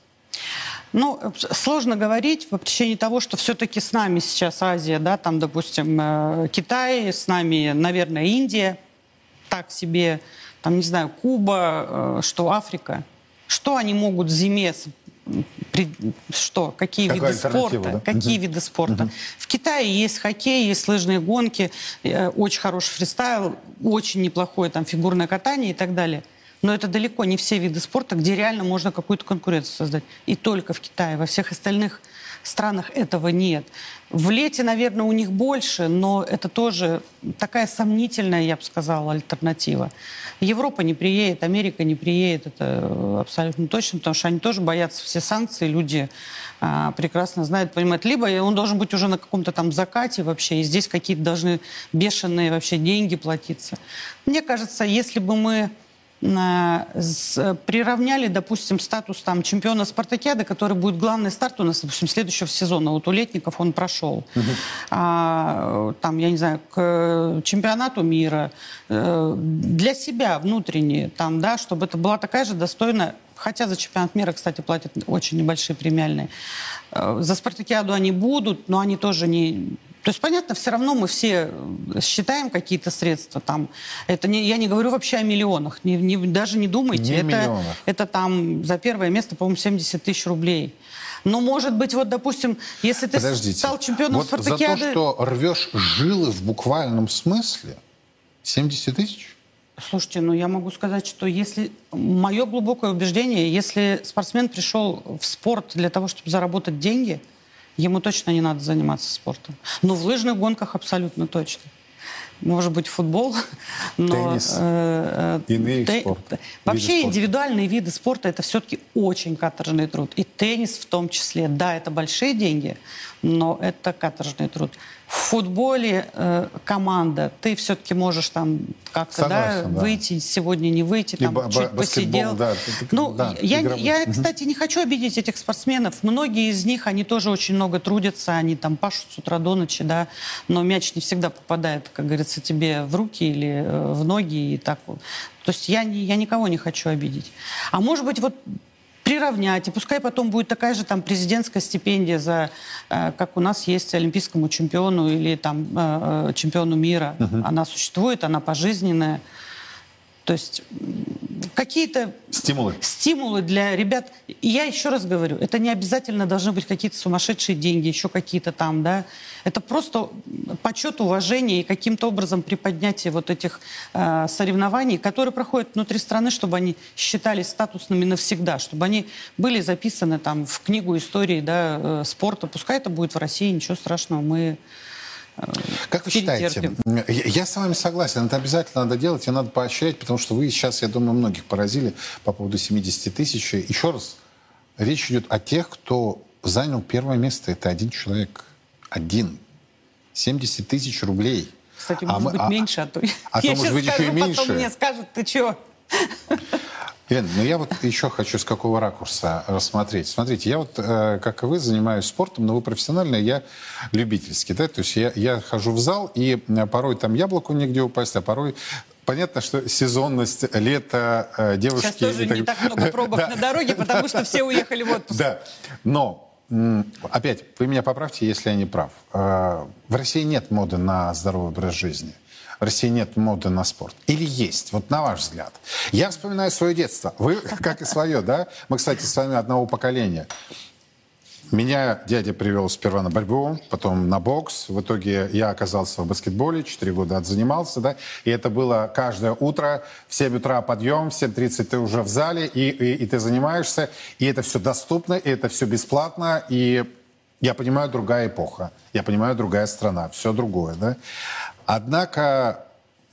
Ну, сложно говорить в течение того, что все-таки с нами сейчас Азия, да, там, допустим, э, Китай, с нами, наверное, Индия, так себе, там, не знаю, Куба, э, что Африка. Что они могут зиме что, какие Какая виды спорта, да? какие угу. виды спорта. Угу. В Китае есть хоккей, есть лыжные гонки, э, очень хороший фристайл, очень неплохое там фигурное катание и так далее. Но это далеко не все виды спорта, где реально можно какую-то конкуренцию создать. И только в Китае. Во всех остальных странах этого нет. В лете, наверное, у них больше, но это тоже такая сомнительная, я бы сказала, альтернатива. Европа не приедет, Америка не приедет, это абсолютно точно, потому что они тоже боятся все санкции, люди а, прекрасно знают, понимают. Либо он должен быть уже на каком-то там закате вообще, и здесь какие-то должны бешеные вообще деньги платиться. Мне кажется, если бы мы приравняли, допустим, статус там чемпиона спартакиады, который будет главный старт у нас, допустим, следующего сезона. Вот у летников он прошел. Угу. А, там, я не знаю, к чемпионату мира. Э, для себя внутренне, там, да, чтобы это была такая же достойная Хотя за чемпионат мира, кстати, платят очень небольшие премиальные. Э, за спартакиаду они будут, но они тоже не то есть, понятно, все равно мы все э, считаем какие-то средства там. Это не, я не говорю вообще о миллионах, не, не, даже не думайте. Не это, это там за первое место, по-моему, 70 тысяч рублей. Но, может быть, вот, допустим, если ты Подождите. стал чемпионом вот спартакиады... за то, что рвешь жилы в буквальном смысле, 70 тысяч? Слушайте, ну я могу сказать, что если... Мое глубокое убеждение, если спортсмен пришел в спорт для того, чтобы заработать деньги, ему точно не надо заниматься спортом. Но в лыжных гонках абсолютно точно. Может быть, футбол, *laughs* но... Теннис, э, э, иные те... спорта. Вообще виды индивидуальные виды спорта – это все-таки очень каторжный труд. И теннис в том числе. Да, это большие деньги, но это каторжный труд. В футболе э, команда, ты все-таки можешь там как-то да, да. выйти, сегодня не выйти, там б- чуть посидел. Да, ну, да, я, я, кстати, не хочу обидеть этих спортсменов. Многие из них, они тоже очень много трудятся, они там пашут с утра до ночи, да, но мяч не всегда попадает, как говорится, тебе в руки или э, в ноги и так вот. То есть я, не, я никого не хочу обидеть. А может быть, вот приравнять, и пускай потом будет такая же там президентская стипендия за, э, как у нас есть олимпийскому чемпиону или там э, э, чемпиону мира. Угу. Она существует, она пожизненная. То есть какие-то стимулы. стимулы для ребят. И я еще раз говорю, это не обязательно должны быть какие-то сумасшедшие деньги, еще какие-то там, да. Это просто почет, уважение и каким-то образом приподнятие вот этих э, соревнований, которые проходят внутри страны, чтобы они считались статусными навсегда, чтобы они были записаны там в книгу истории да, э, спорта. Пускай это будет в России, ничего страшного, мы как вы считаете, я с вами согласен, это обязательно надо делать и надо поощрять, потому что вы сейчас, я думаю, многих поразили по поводу 70 тысяч. Еще раз, речь идет о тех, кто занял первое место. Это один человек. Один. 70 тысяч рублей. Кстати, А может мы- быть, а- меньше, а то... а то, *laughs* может быть, еще и меньше. Мне скажут, ты чего? Ирина, ну я вот еще хочу с какого ракурса рассмотреть. Смотрите, я вот, э, как и вы, занимаюсь спортом, но вы профессиональный, я любительский, да, то есть я, я хожу в зал, и э, порой там яблоку негде упасть, а порой Понятно, что сезонность, лето, э, девушки... Сейчас тоже и не так много пробок *laughs* Да. на дороге, потому что все уехали в отпуск. Да, но опять, вы меня поправьте, если я не прав. В России нет моды на здоровый образ жизни. В России нет моды на спорт. Или есть, вот на ваш взгляд. Я вспоминаю свое детство. Вы, *laughs* как и свое, да? Мы, кстати, с вами одного поколения. Меня дядя привел сперва на борьбу, потом на бокс. В итоге я оказался в баскетболе, 4 года отзанимался, да. И это было каждое утро, в 7 утра подъем, в 7.30 ты уже в зале, и, и, и ты занимаешься. И это все доступно, и это все бесплатно. И я понимаю, другая эпоха. Я понимаю, другая страна, все другое, да. Однако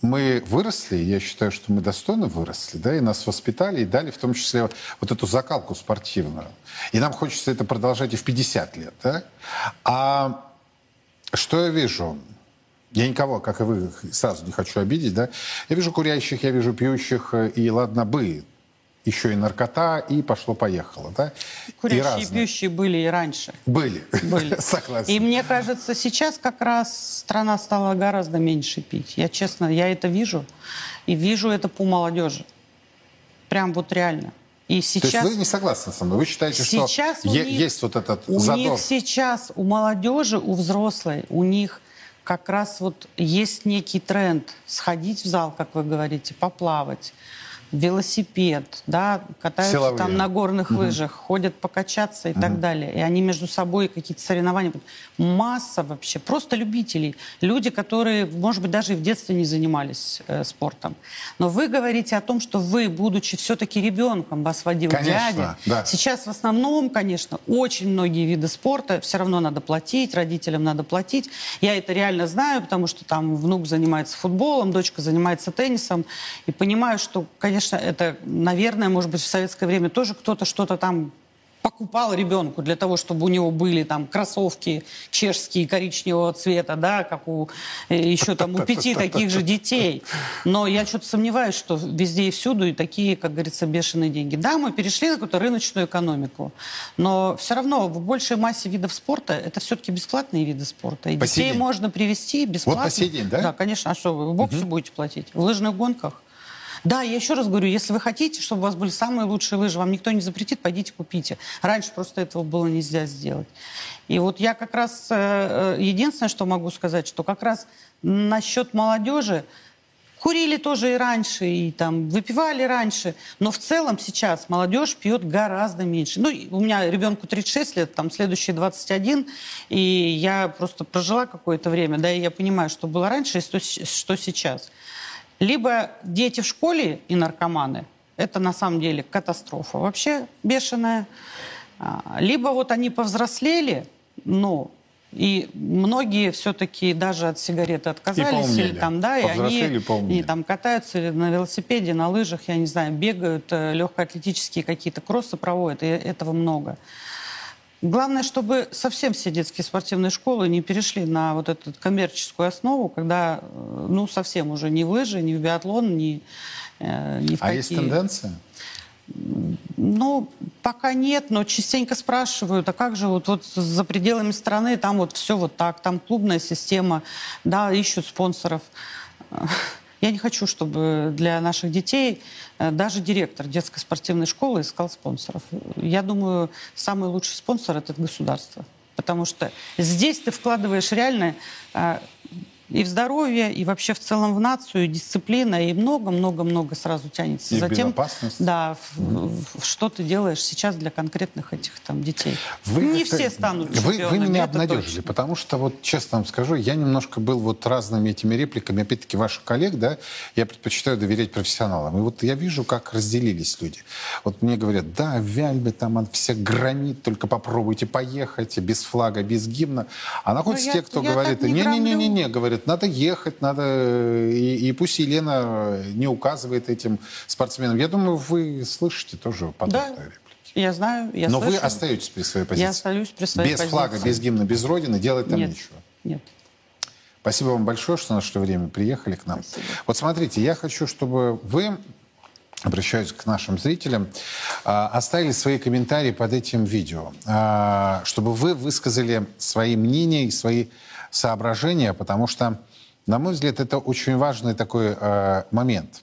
мы выросли, я считаю, что мы достойно выросли, да, и нас воспитали, и дали в том числе вот эту закалку спортивную. И нам хочется это продолжать и в 50 лет, да. А что я вижу? Я никого, как и вы, сразу не хочу обидеть, да. Я вижу курящих, я вижу пьющих, и ладно бы, еще и наркота, и пошло-поехало, да. и Курящие и разное. пьющие были и раньше. Были. Были. *laughs* Согласен. И мне кажется, сейчас как раз страна стала гораздо меньше пить. Я честно, я это вижу. И вижу это по молодежи. Прям вот реально. И То сейчас... есть вы не согласны со мной? Вы считаете, что у е- них- есть вот этот У задор? них сейчас, у молодежи, у взрослой, у них как раз вот есть некий тренд сходить в зал, как вы говорите, поплавать, велосипед, да, катаются Силовые. там на горных лыжах, ходят покачаться и так далее. И они между собой какие-то соревнования. Масса вообще, просто любителей. Люди, которые, может быть, даже и в детстве не занимались э, спортом. Но вы говорите о том, что вы, будучи все-таки ребенком, вас водил Конечно, дядя. да. Сейчас в основном, конечно, очень многие виды спорта все равно надо платить, родителям надо платить. Я это реально знаю, потому что там внук занимается футболом, дочка занимается теннисом. И понимаю, что, конечно, это, наверное, может быть, в советское время тоже кто-то что-то там покупал ребенку для того, чтобы у него были там кроссовки чешские коричневого цвета, да, как у э, еще там у пяти *laughs* таких же детей. Но я что-то сомневаюсь, что везде и всюду и такие, как говорится, бешеные деньги. Да, мы перешли на какую-то рыночную экономику, но все равно в большей массе видов спорта это все-таки бесплатные виды спорта. И По детей день? можно привести бесплатно. по сей день, да? Да, конечно. А что, вы в боксе будете платить? В лыжных гонках? Да, я еще раз говорю, если вы хотите, чтобы у вас были самые лучшие лыжи, вам никто не запретит, пойдите купите. Раньше просто этого было нельзя сделать. И вот я как раз, э, э, единственное, что могу сказать, что как раз насчет молодежи, Курили тоже и раньше, и там выпивали раньше, но в целом сейчас молодежь пьет гораздо меньше. Ну, у меня ребенку 36 лет, там следующий 21, и я просто прожила какое-то время, да, и я понимаю, что было раньше и что, что сейчас. Либо дети в школе и наркоманы, это на самом деле катастрофа вообще бешеная. А, Либо вот они повзрослели, но и многие все-таки даже от сигареты отказались. Или там, да, и они, и там катаются или на велосипеде, на лыжах, я не знаю, бегают, э, легкоатлетические какие-то кроссы проводят, и этого много. Главное, чтобы совсем все детские спортивные школы не перешли на вот эту коммерческую основу, когда, э, ну, совсем уже ни в лыжи, ни в биатлон, ни, э, ни в А какие... есть тенденция? Ну, пока нет, но частенько спрашивают, а как же вот, вот за пределами страны, там вот все вот так, там клубная система, да, ищут спонсоров. Я не хочу, чтобы для наших детей э, даже директор детской спортивной школы искал спонсоров. Я думаю, самый лучший спонсор – это государство. Потому что здесь ты вкладываешь реально э, и в здоровье, и вообще в целом в нацию, и дисциплина, и много-много-много сразу тянется. И в Затем, безопасность. да, в- в- что ты делаешь сейчас для конкретных этих там детей. не как-то- все станут Вы, вы меня это обнадежили, точно. потому что, вот честно вам скажу, я немножко был вот разными этими репликами, опять-таки, ваших коллег, да, я предпочитаю доверять профессионалам. И вот я вижу, как разделились люди. Вот мне говорят, да, Вяльбе там он все гранит, только попробуйте поехать, без флага, без гимна. А находятся Ну, я- те, кто я говорит, так не говорит, надо ехать, надо... э, И, и пусть Елена не указывает этим спортсменам. Я думаю, вы слышите тоже подобные Да, реплики. я знаю, я Но вы слышу. остаетесь при своей позиции. Я остаюсь при своей без позиции. флага, без гимна, без родины делать там Нет, нечего. нет. Спасибо вам большое, что нашли время, приехали к нам. Спасибо. Вот смотрите, я хочу, чтобы вы обращаюсь к нашим зрителям, а, оставили свои комментарии под этим видео, а, чтобы вы высказали свои мнения и свои соображения, потому что, на мой взгляд, это очень важный такой а, момент.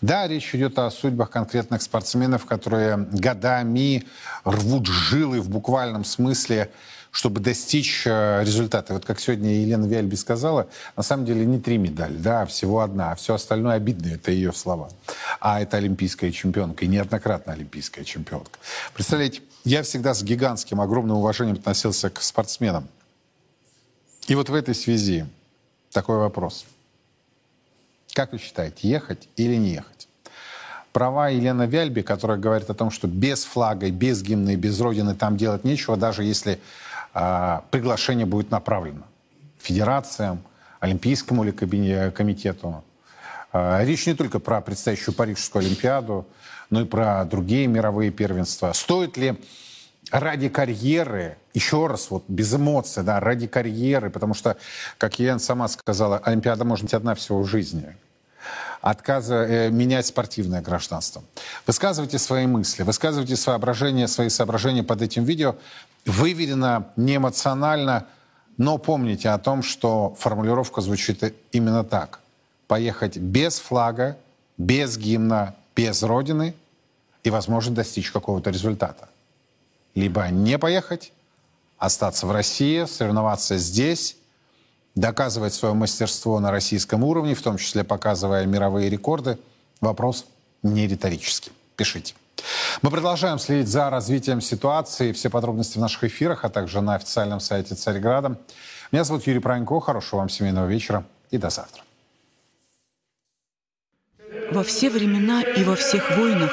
Да, речь идет о судьбах конкретных спортсменов, которые годами рвут жилы в буквальном смысле чтобы достичь э, результата. Вот как сегодня Елена Виальби сказала, на самом деле не три медали, да, а всего одна, а все остальное обидно, это ее слова. А это олимпийская чемпионка, и неоднократно олимпийская чемпионка. Представляете, я всегда с гигантским, огромным уважением относился к спортсменам. И вот в этой связи такой вопрос. Как вы считаете, ехать или не ехать? Права Елены Вяльби, которая говорит о том, что без флага, без гимна и без Родины там делать нечего, даже если а, приглашение будет направлено федерациям, Олимпийскому или комитету. А, речь не только про предстоящую Парижскую Олимпиаду, но и про другие мировые первенства. Стоит ли ради карьеры, еще раз, вот без эмоций, да, ради карьеры, потому что, как Елена сама сказала, Олимпиада может быть одна всего в жизни отказа э, менять спортивное гражданство. Высказывайте свои мысли, высказывайте соображения, свои соображения под этим видео выверено, не эмоционально, но помните о том, что формулировка звучит именно так. Поехать без флага, без гимна, без Родины и, возможно, достичь какого-то результата. Либо не поехать, остаться в России, соревноваться здесь, доказывать свое мастерство на российском уровне, в том числе показывая мировые рекорды. Вопрос не риторический. Пишите. Мы продолжаем следить за развитием ситуации. Все подробности в наших эфирах, а также на официальном сайте Царьграда. Меня зовут Юрий Пронько. Хорошего вам семейного вечера и до завтра. Во все времена и во всех войнах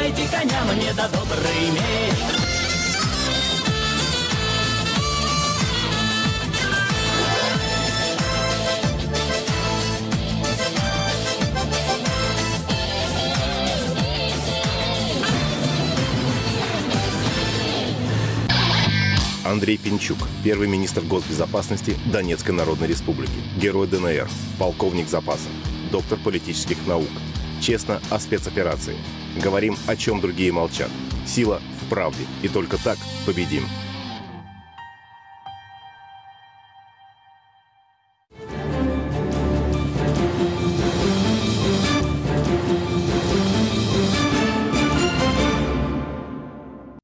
Дайте коня мне да добрый меч. Андрей Пинчук, первый министр госбезопасности Донецкой Народной Республики, герой ДНР, полковник запаса, доктор политических наук. Честно о спецоперации. Говорим, о чем другие молчат. Сила в правде. И только так победим.